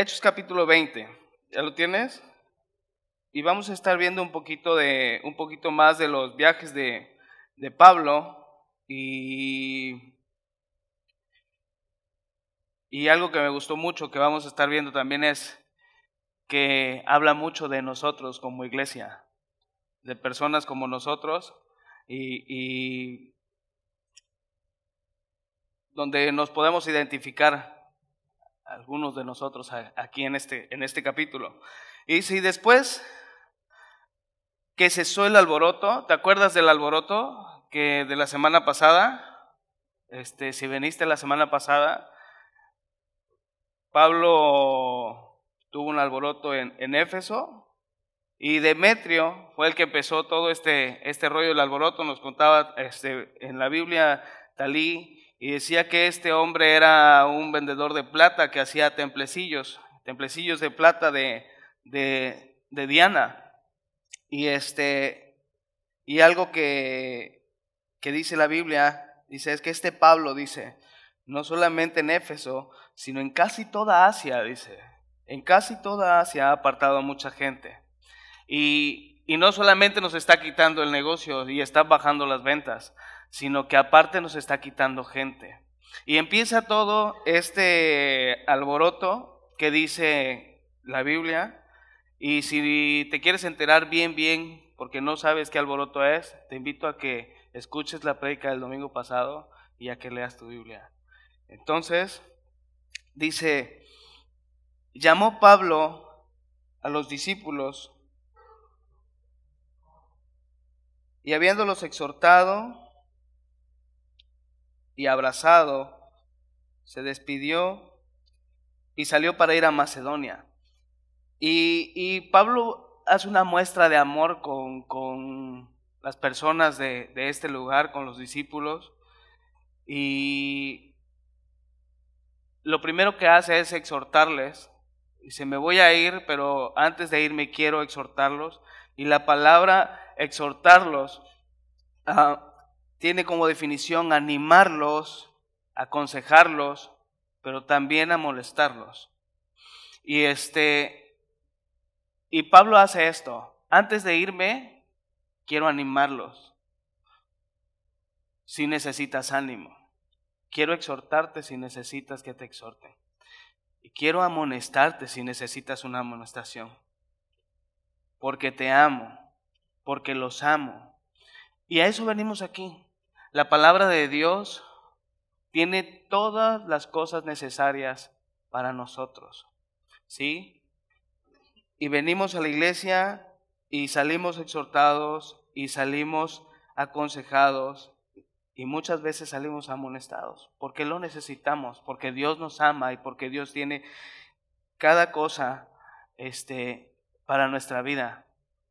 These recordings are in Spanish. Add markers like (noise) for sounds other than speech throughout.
Hechos capítulo 20. ¿Ya lo tienes? Y vamos a estar viendo un poquito, de, un poquito más de los viajes de, de Pablo y, y algo que me gustó mucho que vamos a estar viendo también es que habla mucho de nosotros como iglesia, de personas como nosotros y, y donde nos podemos identificar algunos de nosotros aquí en este, en este capítulo. Y si después que cesó el alboroto, ¿te acuerdas del alboroto que de la semana pasada? Este, si veniste la semana pasada, Pablo tuvo un alboroto en, en Éfeso y Demetrio fue el que empezó todo este, este rollo del alboroto, nos contaba este, en la Biblia Talí y decía que este hombre era un vendedor de plata que hacía templecillos, templecillos de plata de, de, Diana. Y, este, y algo que, que dice la Biblia, dice, es que este Pablo dice, no solamente en Éfeso, sino en casi toda Asia, dice, en casi toda Asia ha apartado a mucha gente. Y, y no solamente nos está quitando el negocio y está bajando las ventas, sino que aparte nos está quitando gente. Y empieza todo este alboroto que dice la Biblia. Y si te quieres enterar bien, bien, porque no sabes qué alboroto es, te invito a que escuches la prédica del domingo pasado y a que leas tu Biblia. Entonces, dice, llamó Pablo a los discípulos y habiéndolos exhortado, y abrazado, se despidió y salió para ir a Macedonia. Y, Pablo hace una muestra de amor con, las personas de, de este lugar, con los discípulos, y lo primero que hace es exhortarles. Dice, me voy a ir, pero antes de irme quiero exhortarlos. Y la palabra exhortarlos ah, tiene como definición animarlos, aconsejarlos, pero también a molestarlos. Y este y Pablo hace esto. Antes de irme, quiero animarlos. Si necesitas ánimo. Quiero exhortarte si necesitas que te exhorten. Y quiero amonestarte si necesitas una amonestación. Porque te amo, porque los amo. Y a eso venimos aquí. La palabra de Dios tiene todas las cosas necesarias para nosotros. ¿Sí? Y venimos a la iglesia y salimos exhortados y salimos aconsejados y muchas veces salimos amonestados porque lo necesitamos, porque Dios nos ama y porque Dios tiene cada cosa este para nuestra vida,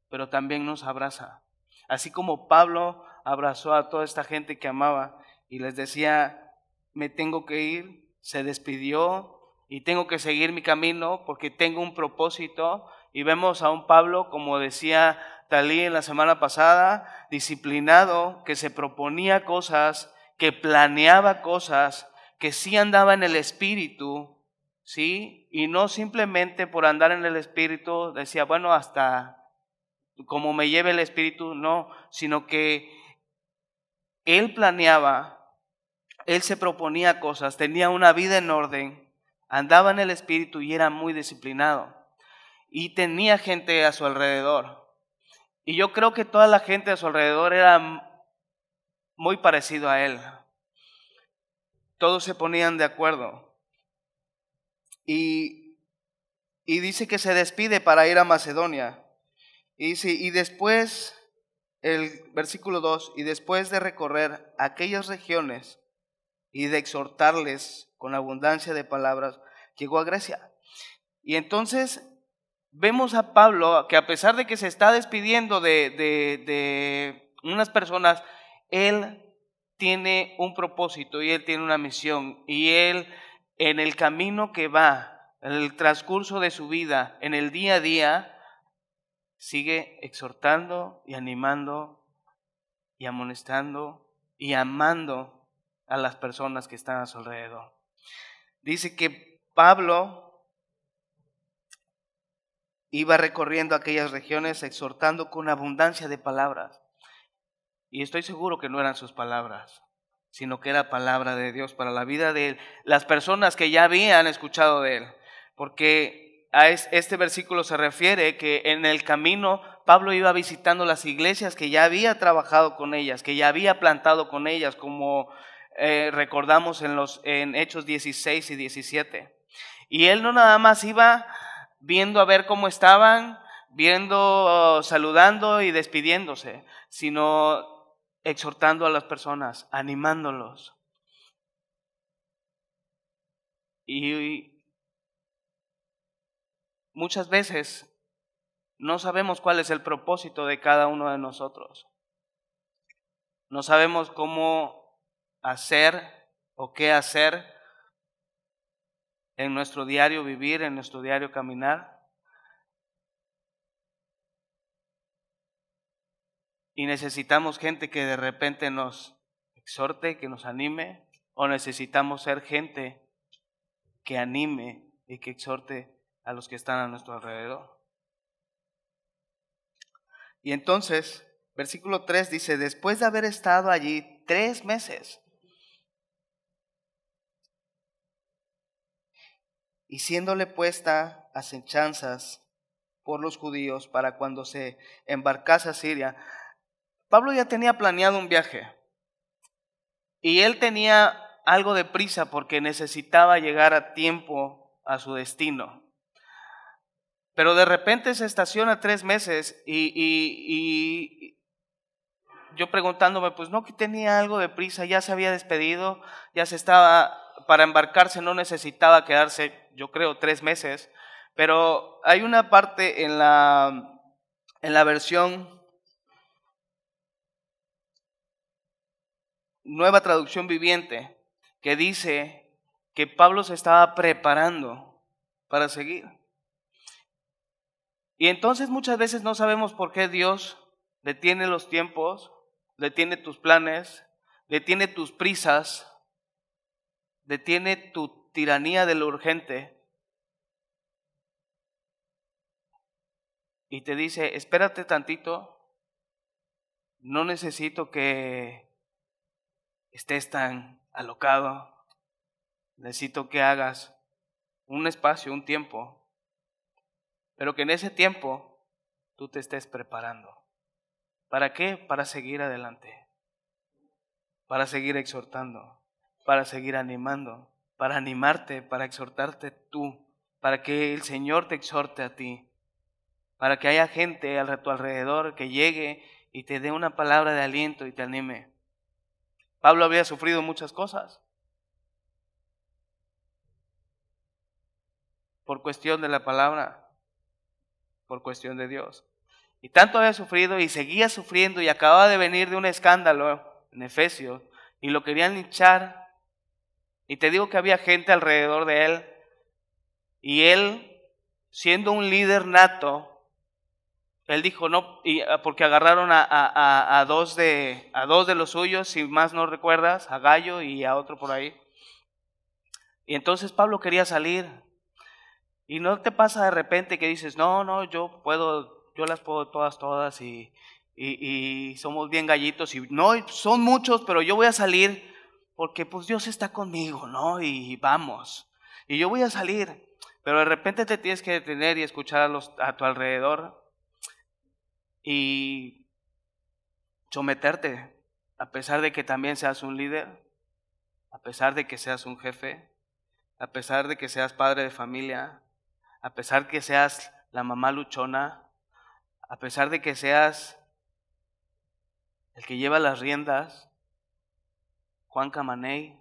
pero también nos abraza. Así como Pablo abrazó a toda esta gente que amaba y les decía, me tengo que ir, se despidió y tengo que seguir mi camino porque tengo un propósito. Y vemos a un Pablo, como decía Talí en la semana pasada, disciplinado, que se proponía cosas, que planeaba cosas, que sí andaba en el espíritu, ¿sí? Y no simplemente por andar en el espíritu decía, bueno, hasta como me lleve el espíritu, no, sino que él planeaba, él se proponía cosas, tenía una vida en orden, andaba en el espíritu y era muy disciplinado. Y tenía gente a su alrededor. Y yo creo que toda la gente a su alrededor era muy parecido a él. Todos se ponían de acuerdo. Y, y dice que se despide para ir a Macedonia. Y dice, y después el versículo 2, y después de recorrer aquellas regiones y de exhortarles con abundancia de palabras, llegó a Grecia. Y entonces vemos a Pablo que a pesar de que se está despidiendo de, de, de unas personas, él tiene un propósito y él tiene una misión y él en el camino que va, en el transcurso de su vida, en el día a día, sigue exhortando y animando y amonestando y amando a las personas que están a su alrededor. Dice que Pablo iba recorriendo aquellas regiones exhortando con abundancia de palabras. Y estoy seguro que no eran sus palabras, sino que era palabra de Dios para la vida de las personas que ya habían escuchado de él. Porque a este versículo se refiere que en el camino Pablo iba visitando las iglesias que ya había trabajado con ellas, que ya había plantado con ellas, como eh, recordamos en, los, en Hechos 16 y 17. Y él no nada más iba viendo a ver cómo estaban, viendo, saludando y despidiéndose, sino exhortando a las personas, animándolos. Y muchas veces no sabemos cuál es el propósito de cada uno de nosotros. No sabemos cómo hacer o qué hacer en nuestro diario vivir, en nuestro diario caminar. Y necesitamos gente que de repente nos exhorte, que nos anime, o necesitamos ser gente que anime y que exhorte a los que están a nuestro alrededor. Y entonces, versículo 3 dice, después de haber estado allí tres meses, y siéndole puesta asechanzas por los judíos para cuando se embarcase a Siria, Pablo ya tenía planeado un viaje y él tenía algo de prisa porque necesitaba llegar a tiempo a su destino. Pero de repente se estaciona tres meses y, yo preguntándome, pues no que tenía algo de prisa, ya se había despedido, ya se estaba, para embarcarse no necesitaba quedarse yo creo, tres meses, pero hay una parte en la, en la versión nueva traducción viviente que dice que Pablo se estaba preparando para seguir. Y entonces muchas veces no sabemos por qué Dios detiene los tiempos, detiene tus planes, detiene tus prisas, detiene tu tiranía de lo urgente. Y te dice, espérate tantito, no necesito que estés tan alocado, necesito que hagas un espacio, un tiempo, pero que en ese tiempo tú te estés preparando. ¿Para qué? Para seguir adelante, para seguir exhortando, para seguir animando, para animarte, para exhortarte tú, para que el Señor te exhorte a ti, para que haya gente a tu alrededor que llegue y te dé una palabra de aliento y te anime. Pablo había sufrido muchas cosas por cuestión de la palabra, por cuestión de Dios. Y tanto había sufrido y seguía sufriendo y acababa de venir de un escándalo en Efesios y lo querían linchar y te digo que había gente alrededor de él y él, siendo un líder nato, él dijo no, y, ah, porque agarraron a, dos de, a dos de los suyos, si más no recuerdas, a Gallo y a otro por ahí. Y entonces Pablo quería salir. Y no te pasa de repente que dices, no, no, yo puedo, yo las puedo todas, todas y, y, somos bien gallitos y no, son muchos, pero yo voy a salir porque pues Dios está conmigo, ¿no? Y vamos. Y yo voy a salir, pero de repente te tienes que detener y escuchar a, los, a tu alrededor y someterte, a pesar de que también seas un líder, a pesar de que seas un jefe, a pesar de que seas padre de familia, a pesar que seas la mamá luchona, a pesar de que seas el que lleva las riendas, Juan Camaney.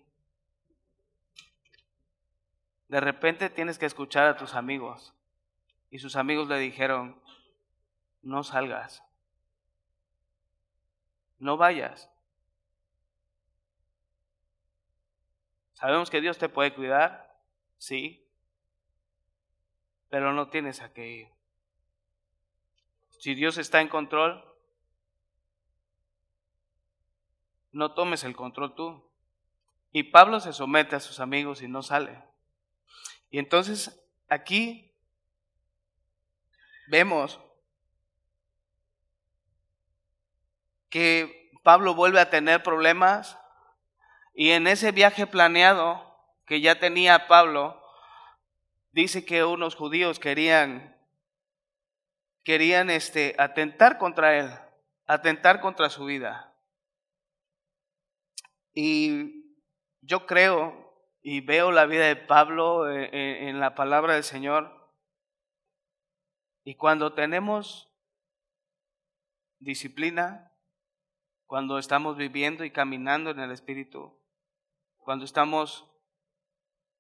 De repente tienes que escuchar a tus amigos. Y sus amigos le dijeron, no salgas, no vayas. Sabemos que Dios te puede cuidar, sí, pero no tienes a qué ir. Si Dios está en control, no tomes el control tú. Y Pablo se somete a sus amigos y no sale. Y entonces aquí vemos que Pablo vuelve a tener problemas y en ese viaje planeado que ya tenía Pablo, dice que unos judíos querían querían este atentar contra él, atentar contra su vida. Y yo creo y veo la vida de Pablo en, en la palabra del Señor. Y cuando tenemos disciplina, cuando estamos viviendo y caminando en el Espíritu, cuando estamos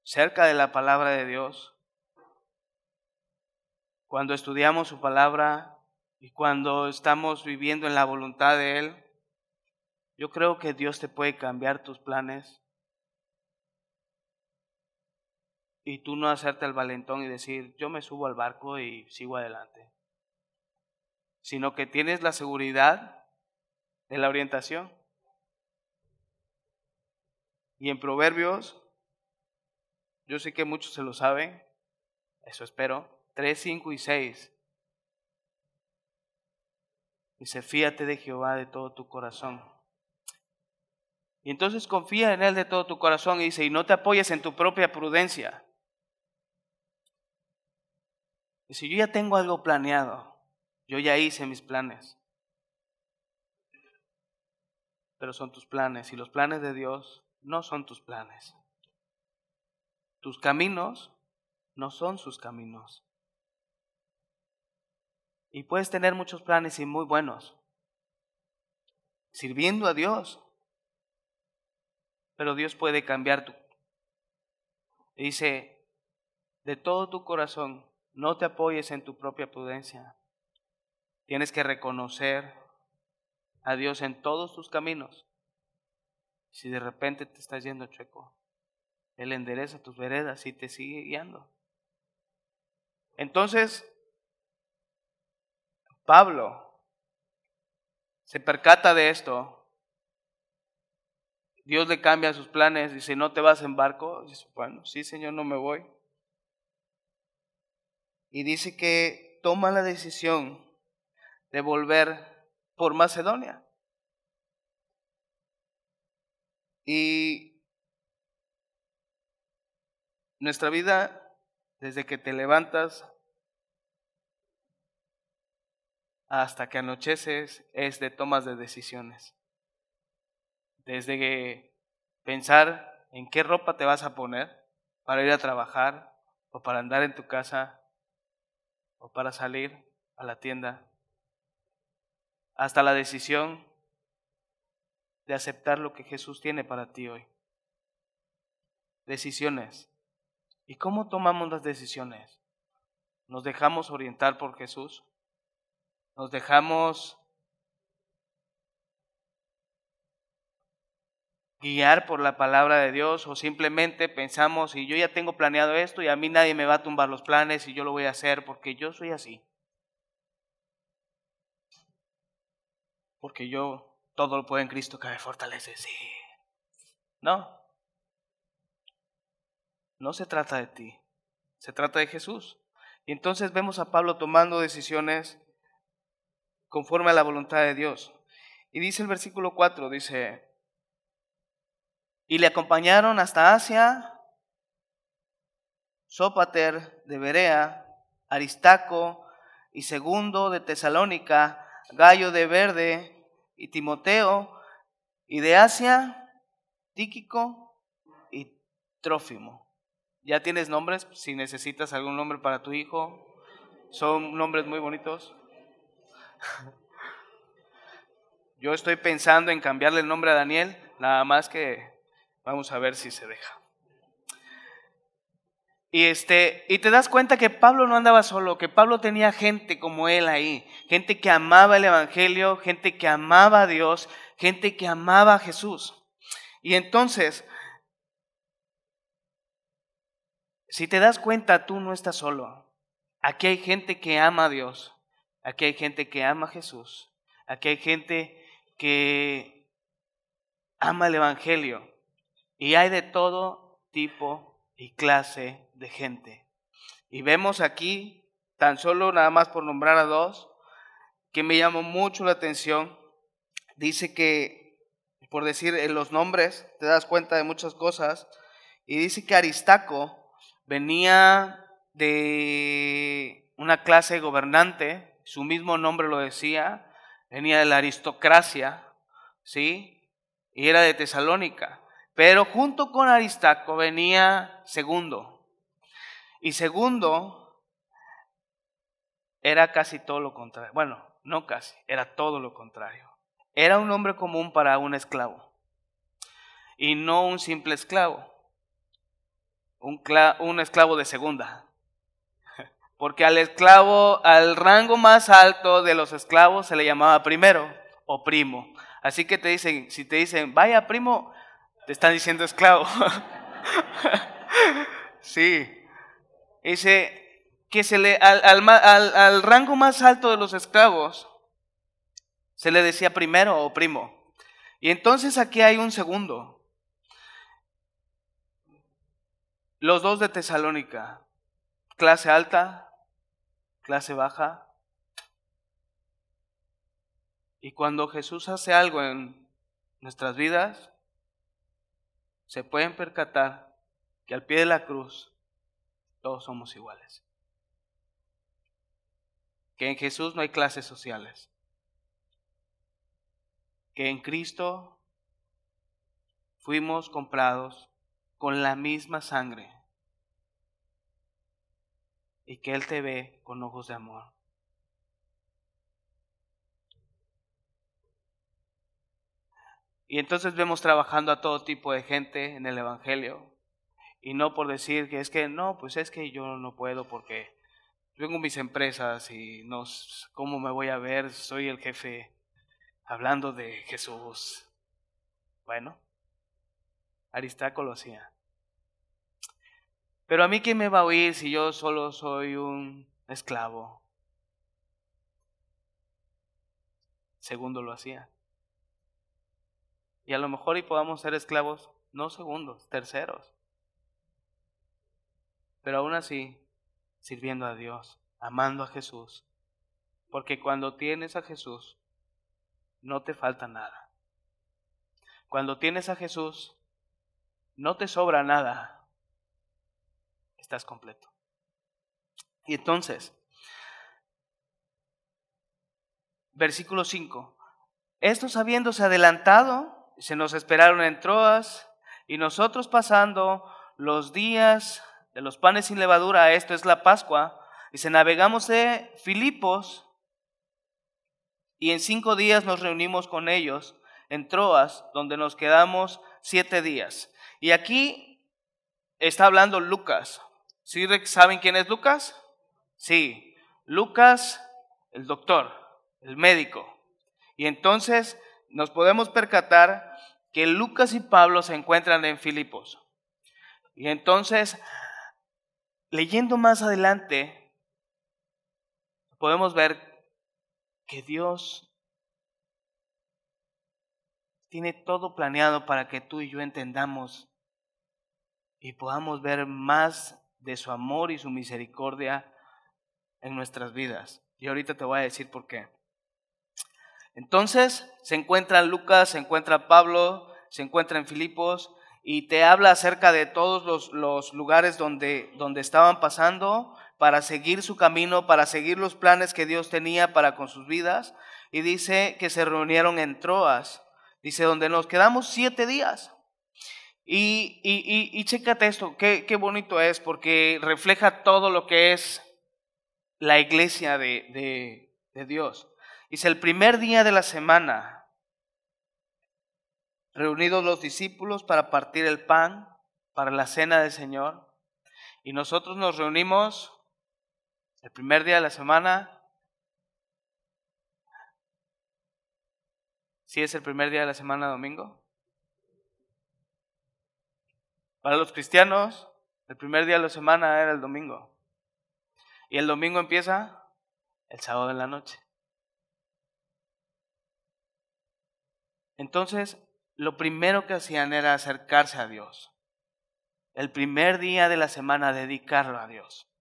cerca de la palabra de Dios, cuando estudiamos su palabra y cuando estamos viviendo en la voluntad de Él, yo creo que Dios te puede cambiar tus planes y tú no hacerte el valentón y decir, yo me subo al barco y sigo adelante, sino que tienes la seguridad de la orientación. Y en Proverbios, yo sé que muchos se lo saben, eso espero, 3, 5 y 6. Dice, fíate de Jehová de todo tu corazón. Y entonces confía en Él de todo tu corazón y dice, y no te apoyes en tu propia prudencia. Si yo ya tengo algo planeado, yo ya hice mis planes, pero son tus planes y los planes de Dios no son tus planes. Tus caminos no son sus caminos. Y puedes tener muchos planes y muy buenos, sirviendo a Dios. Pero Dios puede cambiar tu... Dice, de todo tu corazón, no te apoyes en tu propia prudencia. Tienes que reconocer a Dios en todos tus caminos. Si de repente te estás yendo chueco, Él endereza tus veredas y te sigue guiando. Entonces, Pablo se percata de esto. Dios le cambia sus planes, dice, no te vas en barco. Dice, bueno, sí, Señor, no me voy. Y dice que toma la decisión de volver por Macedonia. Y nuestra vida, desde que te levantas hasta que anocheces es de tomas de decisiones. Desde que pensar en qué ropa te vas a poner para ir a trabajar o para andar en tu casa o para salir a la tienda, hasta la decisión de aceptar lo que Jesús tiene para ti hoy. Decisiones. ¿Y cómo tomamos las decisiones? ¿Nos dejamos orientar por Jesús? Nos dejamos guiar por la palabra de Dios o simplemente pensamos y yo ya tengo planeado esto y a mí nadie me va a tumbar los planes y yo lo voy a hacer porque yo soy así. Porque yo todo lo puedo en Cristo que me fortalece, sí. No. No se trata de ti, se trata de Jesús. Y entonces vemos a Pablo tomando decisiones conforme a la voluntad de Dios. Y dice el versículo 4, dice, y le acompañaron hasta Asia, Sópater de Berea, Aristaco y Segundo de Tesalónica, Gallo de Verde y Timoteo, y de Asia, Tíquico y Trófimo. ¿Ya tienes nombres? Si necesitas algún nombre para tu hijo, son nombres muy bonitos. Yo estoy pensando en cambiarle el nombre a Daniel, nada más que vamos a ver si se deja. Y este, y te das cuenta que Pablo no andaba solo, que Pablo tenía gente como él ahí, gente que amaba el evangelio, gente que amaba a Dios, gente que amaba a Jesús. Y entonces, si te das cuenta, tú no estás solo. Aquí hay gente que ama a Dios. Aquí hay gente que ama a Jesús. Aquí hay gente que ama el Evangelio. Y hay de todo tipo y clase de gente. Y vemos aquí tan solo nada más por nombrar a dos, que me llamó mucho la atención. Dice que, por decir en los nombres, te das cuenta de muchas cosas. Y dice que Aristaco venía de una clase gobernante, su mismo nombre lo decía, venía de la aristocracia, ¿sí? Y era de Tesalónica. Pero junto con Aristaco venía segundo. Y segundo era casi todo lo contrario. Bueno, no casi, era todo lo contrario. Era un hombre común para un esclavo. Y no un simple esclavo. Un, un esclavo de segunda. Porque al esclavo, al rango más alto de los esclavos se le llamaba primero o primo. Así que te dicen, si te dicen, vaya primo, te están diciendo esclavo. (laughs) sí. Dice que se le, al, al, al rango más alto de los esclavos se le decía primero o primo. Y entonces aquí hay un segundo. Los dos de Tesalónica, clase alta, clase baja. Y cuando Jesús hace algo en nuestras vidas, se pueden percatar que al pie de la cruz todos somos iguales. Que en Jesús no hay clases sociales. Que en Cristo fuimos comprados con la misma sangre y que Él te ve con ojos de amor. Y entonces vemos trabajando a todo tipo de gente en el Evangelio. Y no por decir que es que no, pues es que yo no puedo porque tengo mis empresas y no, ¿cómo me voy a ver? Soy el jefe hablando de Jesús. Bueno, Aristáculo lo hacía. Pero a mí, ¿quién me va a oír si yo solo soy un esclavo? Segundo lo hacía. Y a lo mejor y podamos ser esclavos, no segundos, terceros. Pero aún así, sirviendo a Dios, amando a Jesús. Porque cuando tienes a Jesús, no te falta nada. Cuando tienes a Jesús, no te sobra nada estás completo. Y entonces, versículo 5, estos habiéndose adelantado, se nos esperaron en Troas, y nosotros pasando los días de los panes sin levadura, esto es la Pascua, y se navegamos de Filipos, y en cinco días nos reunimos con ellos en Troas, donde nos quedamos siete días. Y aquí está hablando Lucas, ¿Sí saben quién es Lucas? Sí, Lucas, el doctor, el médico. Y entonces nos podemos percatar que Lucas y Pablo se encuentran en Filipos. Y entonces, leyendo más adelante, podemos ver que Dios tiene todo planeado para que tú y yo entendamos y podamos ver más de su amor y su misericordia en nuestras vidas. Y ahorita te voy a decir por qué. Entonces se encuentra Lucas, se encuentra Pablo, se encuentra en Filipos y te habla acerca de todos los, los lugares donde, donde estaban pasando para seguir su camino, para seguir los planes que Dios tenía para con sus vidas. Y dice que se reunieron en Troas. Dice, donde nos quedamos siete días. Y, y, y, chécate esto, qué, qué, bonito es, porque refleja todo lo que es la iglesia de, de, de Dios. Dice, el primer día de la semana, reunidos los discípulos para partir el pan, para la cena del Señor, y nosotros nos reunimos el primer día de la semana. ¿Sí es el primer día de la semana domingo? Para los cristianos, el primer día de la semana era el domingo. Y el domingo empieza el sábado de la noche. Entonces, lo primero que hacían era acercarse a Dios. El primer día de la semana dedicarlo a Dios.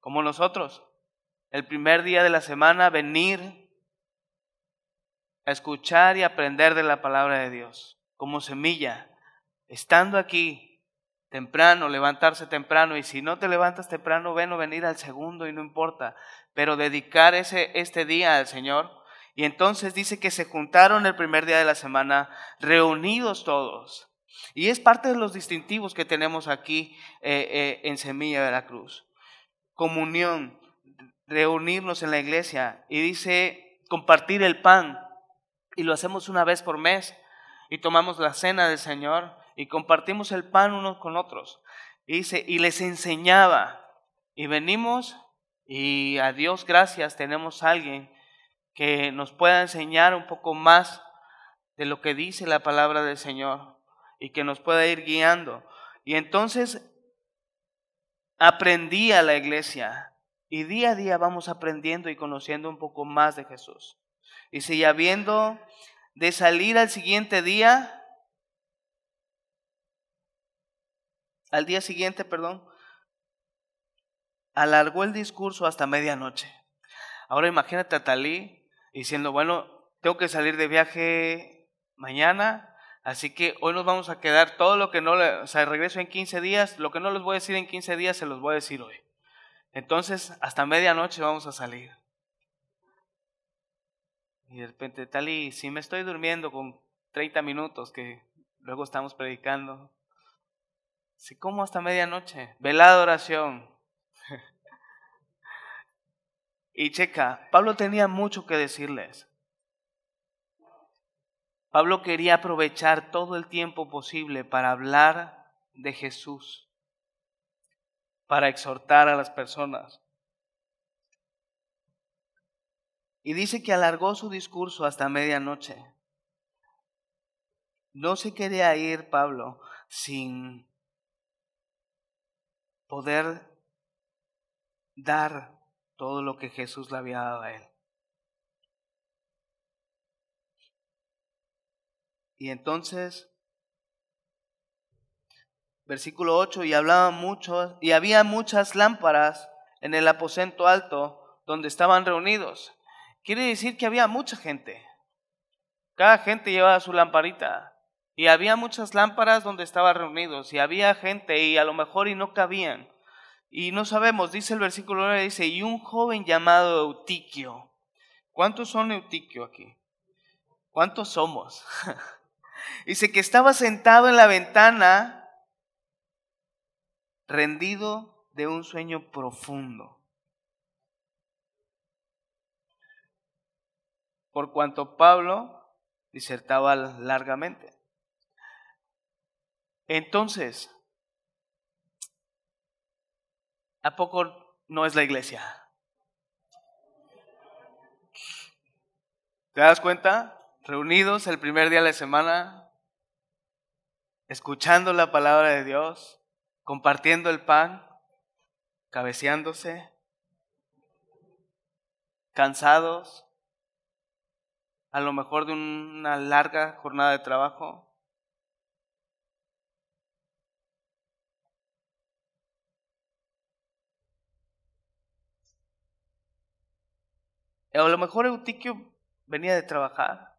como nosotros. El primer día de la semana venir a escuchar y aprender de la palabra de Dios, como semilla, estando aquí temprano, levantarse temprano, y si no te levantas temprano, ven o venir al segundo y no importa, pero dedicar ese, este día al Señor. Y entonces dice que se juntaron el primer día de la semana, reunidos todos. Y es parte de los distintivos que tenemos aquí eh, eh, en Semilla de la Cruz. Comunión, reunirnos en la iglesia. Y dice compartir el pan. Y lo hacemos una vez por mes. Y tomamos la cena del Señor y compartimos el pan unos con otros. Y dice, y les enseñaba. Y venimos y a Dios gracias tenemos a alguien que nos pueda enseñar un poco más de lo que dice la palabra del Señor y que nos pueda ir guiando. Y entonces aprendí a la iglesia y día a día vamos aprendiendo y conociendo un poco más de Jesús. Y si habiendo de salir al siguiente día, al día siguiente, perdón, alargó el discurso hasta medianoche. Ahora imagínate a Talí diciendo, bueno, tengo que salir de viaje mañana, así que hoy nos vamos a quedar todo lo que no le, o sea, regreso en 15 días, lo que no les voy a decir en 15 días se los voy a decir hoy. Entonces, hasta medianoche vamos a salir. Y de repente, Talí, si me estoy durmiendo con 30 minutos que luego estamos predicando, Sí, ¿cómo hasta medianoche? Velada oración. (laughs) y checa, Pablo tenía mucho que decirles. Pablo quería aprovechar todo el tiempo posible para hablar de Jesús, para exhortar a las personas. Y dice que alargó su discurso hasta medianoche. No se quería ir Pablo sin poder dar todo lo que Jesús le había dado a él. Y entonces, versículo 8, y hablaba mucho, y había muchas lámparas en el aposento alto donde estaban reunidos. Quiere decir que había mucha gente. Cada gente llevaba su lamparita. Y había muchas lámparas donde estaban reunidos, y había gente, y a lo mejor y no cabían. Y no sabemos, dice el versículo 9, dice, y un joven llamado Eutiquio. ¿Cuántos son Eutiquio aquí? ¿Cuántos somos? (laughs) dice que estaba sentado en la ventana, rendido de un sueño profundo. Por cuanto Pablo disertaba largamente. Entonces, ¿a poco no es la iglesia? ¿Te das cuenta? Reunidos el primer día de la semana, escuchando la palabra de Dios, compartiendo el pan, cabeceándose, cansados, a lo mejor de una larga jornada de trabajo, A lo mejor Eutiquio venía de trabajar.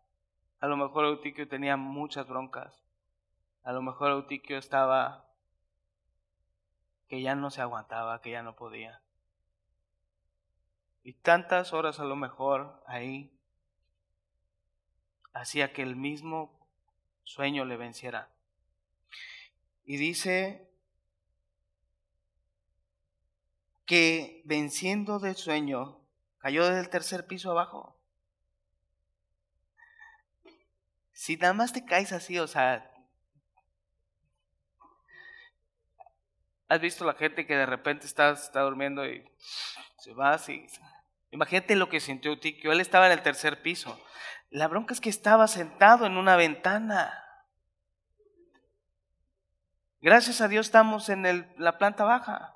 A lo mejor Eutiquio tenía muchas broncas. A lo mejor Eutiquio estaba que ya no se aguantaba, que ya no podía. Y tantas horas a lo mejor ahí hacía que el mismo sueño le venciera. Y dice que venciendo del sueño, Cayó desde el tercer piso abajo. Si nada más te caes así, o sea, ¿has visto la gente que de repente está, está durmiendo y se va así? Imagínate lo que sintió Tiquio. Él estaba en el tercer piso. La bronca es que estaba sentado en una ventana. Gracias a Dios estamos en el, la planta baja.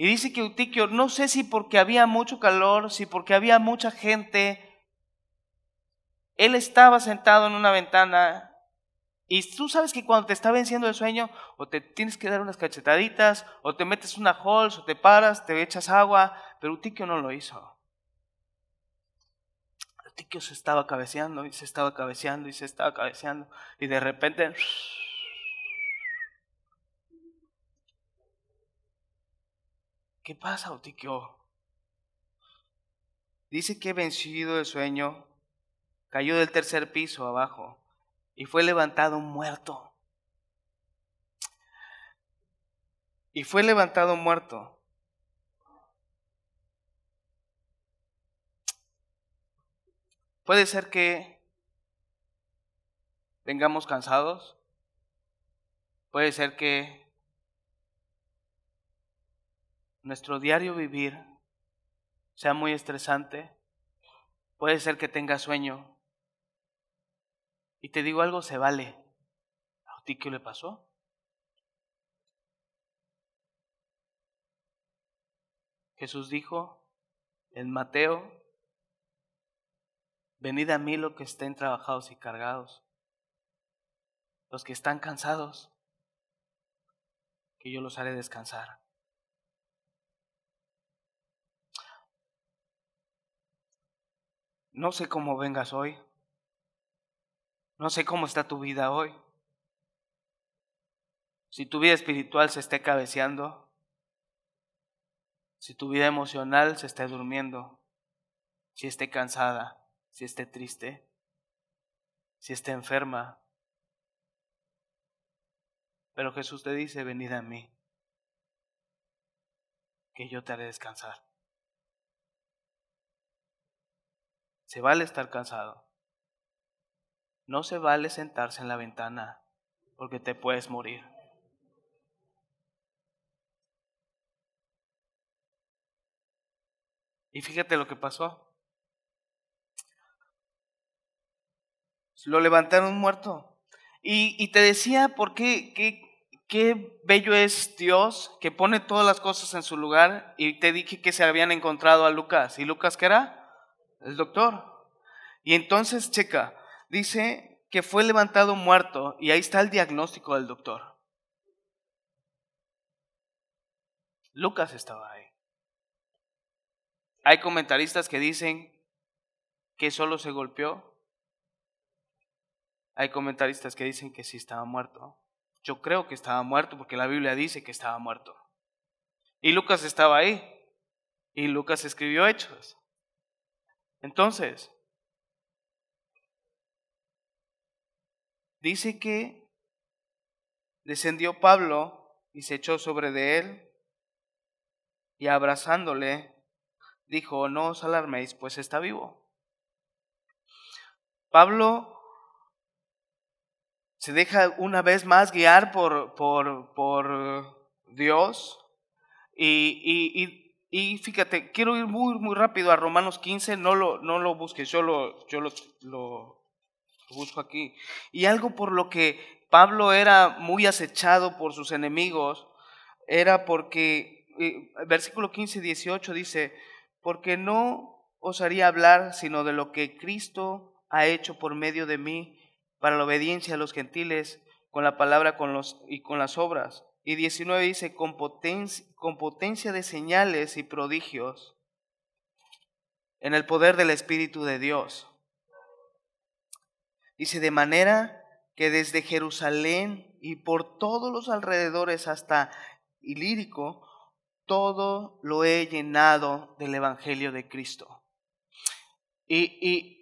Y dice que Eutiquio, no sé si porque había mucho calor, si porque había mucha gente, él estaba sentado en una ventana Y tú sabes que cuando te está venciendo el sueño, o te tienes que dar unas cachetaditas, o te metes una holes, o te paras, te echas agua, pero Utiquio no lo hizo. Utiquio se estaba cabeceando, y se estaba cabeceando, y se estaba cabeceando, y de repente... ¿Qué pasa, Utiquio? Dice que vencido el sueño, cayó del tercer piso abajo y fue levantado muerto. Y fue levantado muerto. Puede ser que vengamos cansados. Puede ser que nuestro diario vivir sea muy estresante. Puede ser que tenga sueño. Y te digo algo, se vale. ¿A ti qué le pasó? Jesús dijo en Mateo, venid a mí los que estén trabajados y cargados, los que están cansados, que yo los haré descansar. No sé cómo vengas hoy. No sé cómo está tu vida hoy. Si tu vida espiritual se esté cabeceando, si tu vida emocional se esté durmiendo, si esté cansada, si esté triste, si esté enferma. Pero Jesús te dice, venid a mí, que yo te haré descansar. Se vale estar cansado. No se vale sentarse en la ventana porque te puedes morir. Y fíjate lo que pasó. Lo levantaron muerto. Y, te decía por qué, qué, qué bello es Dios que pone todas las cosas en su lugar. Y te dije que se habían encontrado a Lucas. ¿Y Lucas qué era? El doctor. Y entonces, checa, dice que fue levantado muerto y ahí está el diagnóstico del doctor. Lucas estaba ahí. Hay comentaristas que dicen que solo se golpeó. Hay comentaristas que dicen que sí estaba muerto. Yo creo que estaba muerto porque la Biblia dice que estaba muerto. Y Lucas estaba ahí. Y Lucas escribió hechos. Entonces, Dice que descendió Pablo y se echó sobre de él y abrazándole dijo, no os alarméis, pues está vivo. Pablo se deja una vez más guiar por, por, por Dios y, y, y, fíjate, quiero ir muy, muy rápido a Romanos 15, no lo, no lo busques, yo lo, yo lo, busco aquí. Y algo por lo que Pablo era muy acechado por sus enemigos era porque, eh, versículo 15, 18 dice, porque no osaría hablar sino de lo que Cristo ha hecho por medio de mí para la obediencia a los gentiles con la palabra con los, y con las obras. Y 19 dice, con potencia, con potencia de señales y prodigios en el poder del Espíritu de Dios. Dice, de manera que desde Jerusalén y por todos los alrededores hasta Ilírico, todo lo he llenado del Evangelio de Cristo. Y, y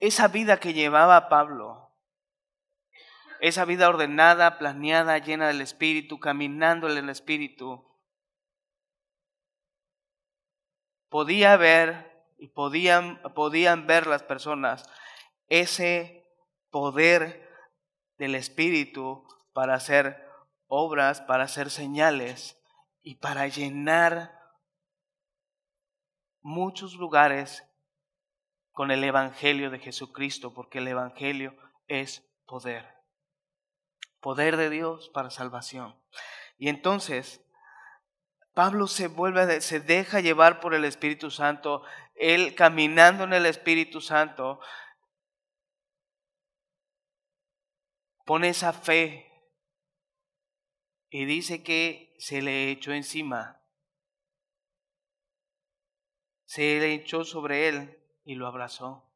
esa vida que llevaba Pablo, esa vida ordenada, planeada, llena del Espíritu, caminando en el Espíritu, podía ver y podían, podían ver las personas ese poder del Espíritu para hacer obras, para hacer señales y para llenar muchos lugares con el Evangelio de Jesucristo, porque el Evangelio es poder. Poder de Dios para salvación. Y entonces, Pablo se vuelve, se deja llevar por el Espíritu Santo, él caminando en el Espíritu Santo, pone esa fe y dice que se le echó encima, se le echó sobre él y lo abrazó.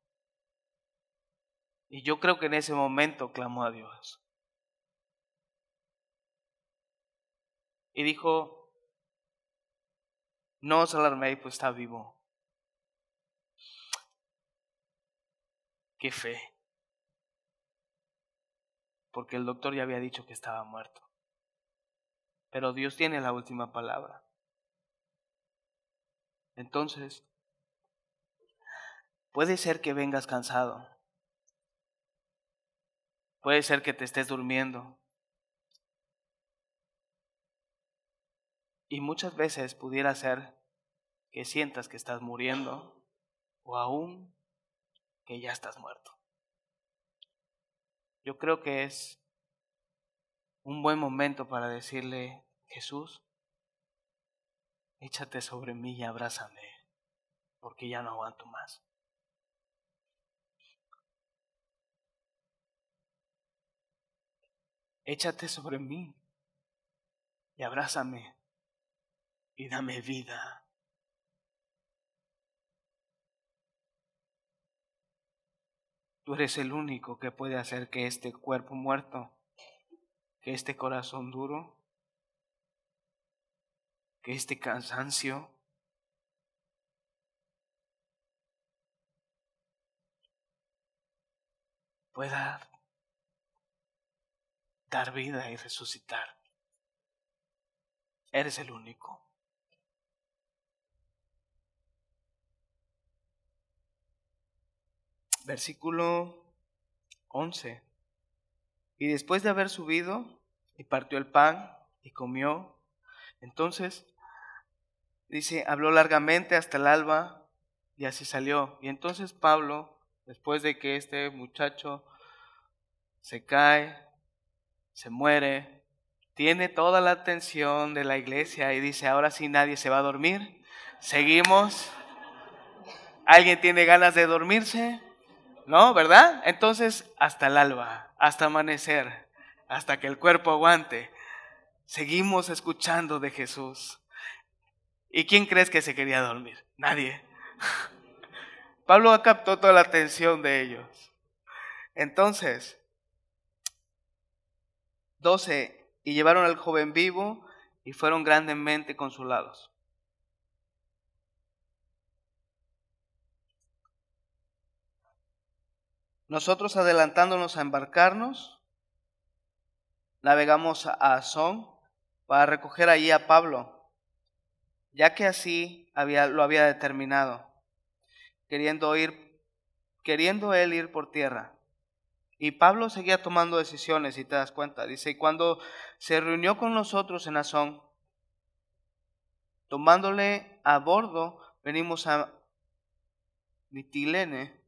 Y yo creo que en ese momento clamó a Dios. Y dijo, no os alarméis, pues está vivo. Qué fe. Porque el doctor ya había dicho que estaba muerto. Pero Dios tiene la última palabra. Entonces, puede ser que vengas cansado. Puede ser que te estés durmiendo. Y muchas veces pudiera ser que sientas que estás muriendo o aún que ya estás muerto. Yo creo que es un buen momento para decirle, Jesús, échate sobre mí y abrázame, porque ya no aguanto más. Échate sobre mí y abrázame y dame vida. Tú eres el único que puede hacer que este cuerpo muerto, que este corazón duro, que este cansancio pueda dar vida y resucitar. Eres el único. Versículo 11. Y después de haber subido, y partió el pan, y comió, entonces, dice, habló largamente hasta el alba, y así salió. Y entonces Pablo, después de que este muchacho se cae, se muere, tiene toda la atención de la iglesia y dice, ahora sí nadie se va a dormir. Seguimos. ¿Alguien tiene ganas de dormirse? ¿No? ¿Verdad? Entonces, hasta el alba, hasta amanecer, hasta que el cuerpo aguante, seguimos escuchando de Jesús. ¿Y quién crees que se quería dormir? Nadie. (laughs) Pablo captó toda la atención de ellos. Entonces, 12. Y llevaron al joven vivo y fueron grandemente consolados. Nosotros adelantándonos a embarcarnos, navegamos a Azón para recoger allí a Pablo, ya que así había, lo había determinado, queriendo ir, queriendo él ir por tierra. Y Pablo seguía tomando decisiones, y te das cuenta. Dice, y cuando se reunió con nosotros en Azón, tomándole a bordo, venimos a Mitilene,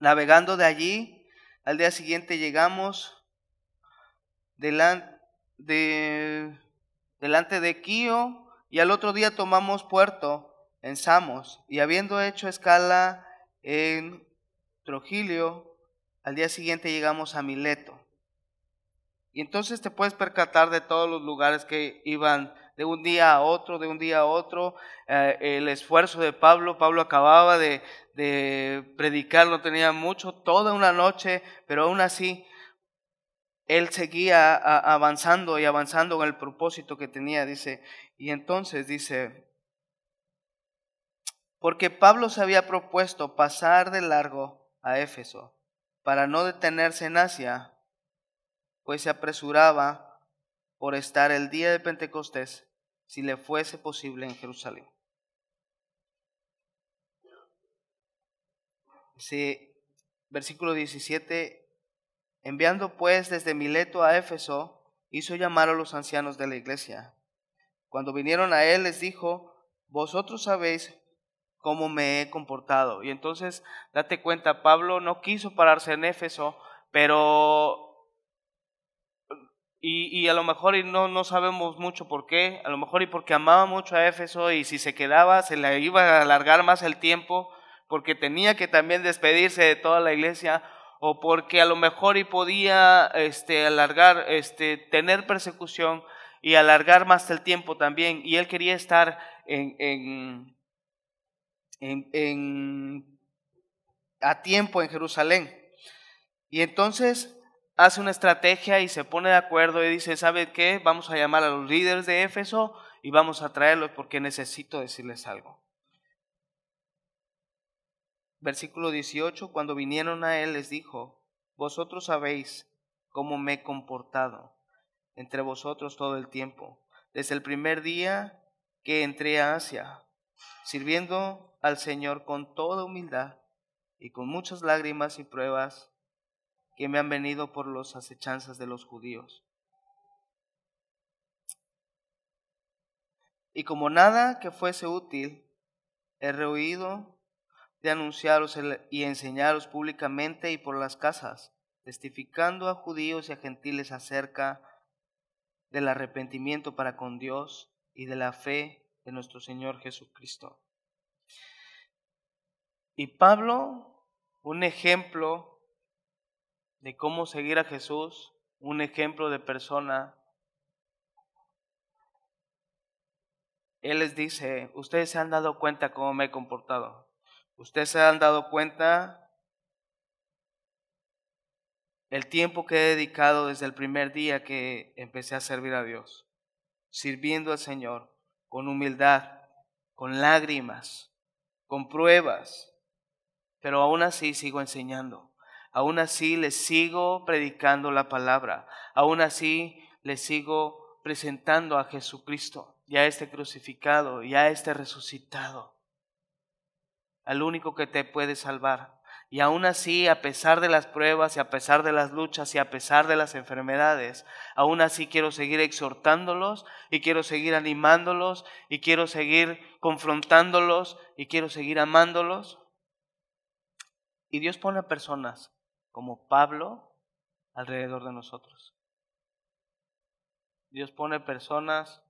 Navegando de allí, al día siguiente llegamos delante de, delante de Quío y al otro día tomamos puerto en Samos y habiendo hecho escala en Trogilio, al día siguiente llegamos a Mileto. Y entonces te puedes percatar de todos los lugares que iban de un día a otro, de un día a otro, eh, el esfuerzo de Pablo. Pablo acababa de, de predicar, no tenía mucho, toda una noche, pero aún así él seguía avanzando y avanzando en el propósito que tenía, dice. Y entonces dice, porque Pablo se había propuesto pasar de largo a Éfeso para no detenerse en Asia, pues se apresuraba por estar el día de Pentecostés si le fuese posible en Jerusalén. Sí, versículo 17, enviando pues desde Mileto a Éfeso, hizo llamar a los ancianos de la iglesia. Cuando vinieron a él les dijo, vosotros sabéis cómo me he comportado. Y entonces, date cuenta, Pablo no quiso pararse en Éfeso, pero y, y, a lo mejor y no, no sabemos mucho por qué, a lo mejor y porque amaba mucho a Éfeso y si se quedaba se le iba a alargar más el tiempo porque tenía que también despedirse de toda la iglesia o porque a lo mejor y podía este, alargar, este, tener persecución y alargar más el tiempo también. Y él quería estar en, en, en, en, a tiempo en Jerusalén. Y entonces hace una estrategia y se pone de acuerdo y dice, ¿sabe qué? Vamos a llamar a los líderes de Éfeso y vamos a traerlos porque necesito decirles algo. Versículo 18, cuando vinieron a él les dijo, vosotros sabéis cómo me he comportado entre vosotros todo el tiempo, desde el primer día que entré a Asia, sirviendo al Señor con toda humildad y con muchas lágrimas y pruebas que me han venido por las acechanzas de los judíos. Y como nada que fuese útil, he rehuido de anunciaros y enseñaros públicamente y por las casas, testificando a judíos y a gentiles acerca del arrepentimiento para con Dios y de la fe de nuestro Señor Jesucristo. Y Pablo, un ejemplo de cómo seguir a Jesús, un ejemplo de persona, él les dice, ustedes se han dado cuenta cómo me he comportado. Ustedes se han dado cuenta el tiempo que he dedicado desde el primer día que empecé a servir a Dios, sirviendo al Señor con humildad, con lágrimas, con pruebas, pero aún así sigo enseñando, aún así les sigo predicando la palabra, aún así les sigo presentando a Jesucristo, ya este crucificado, ya este resucitado al único que te puede salvar. Y aún así, a pesar de las pruebas y a pesar de las luchas y a pesar de las enfermedades, aún así quiero seguir exhortándolos y quiero seguir animándolos y quiero seguir confrontándolos y quiero seguir amándolos. Y Dios pone a personas como Pablo alrededor de nosotros. Dios pone personas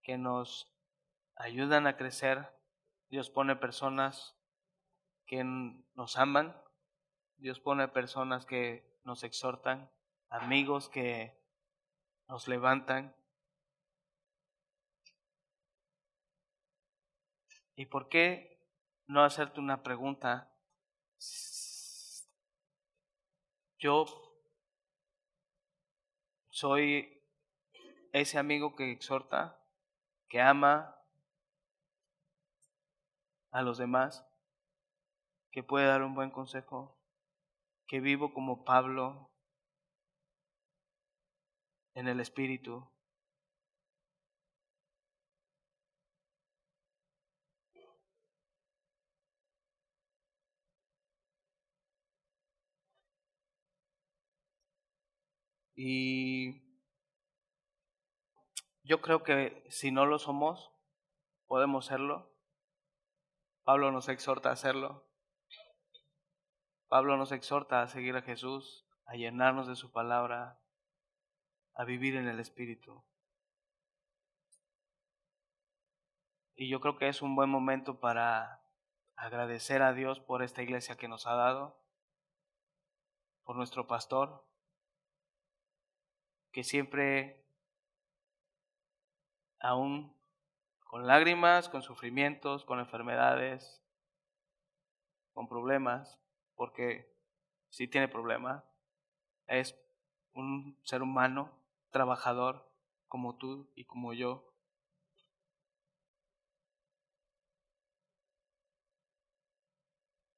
que nos ayudan a crecer, Dios pone personas que nos aman, Dios pone personas que nos exhortan, amigos que nos levantan. ¿Y por qué no hacerte una pregunta? Yo soy ese amigo que exhorta, que ama, a los demás, que puede dar un buen consejo, que vivo como Pablo en el Espíritu. Y yo creo que si no lo somos, podemos serlo. Pablo nos exhorta a hacerlo. Pablo nos exhorta a seguir a Jesús, a llenarnos de su palabra, a vivir en el Espíritu. Y yo creo que es un buen momento para agradecer a Dios por esta iglesia que nos ha dado, por nuestro pastor, que siempre, aún con lágrimas, con sufrimientos, con enfermedades, con problemas, porque sí tiene problemas. Es un ser humano, trabajador, como tú y como yo.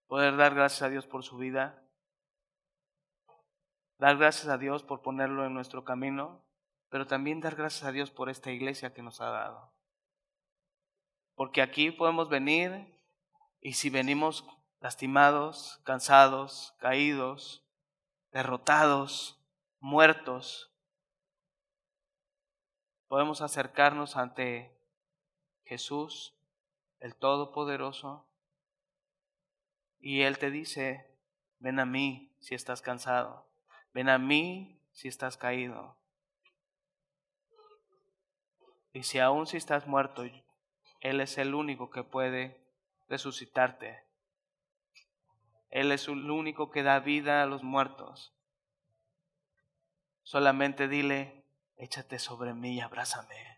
Poder dar gracias a Dios por su vida, dar gracias a Dios por ponerlo en nuestro camino, pero también dar gracias a Dios por esta iglesia que nos ha dado. Porque aquí podemos venir y si venimos lastimados, cansados, caídos, derrotados, muertos, podemos acercarnos ante Jesús, el Todopoderoso, y Él te dice, ven a mí si estás cansado, ven a mí si estás caído. Y si aún si estás muerto, él es el único que puede resucitarte. Él es el único que da vida a los muertos. Solamente dile, échate sobre mí y abrázame.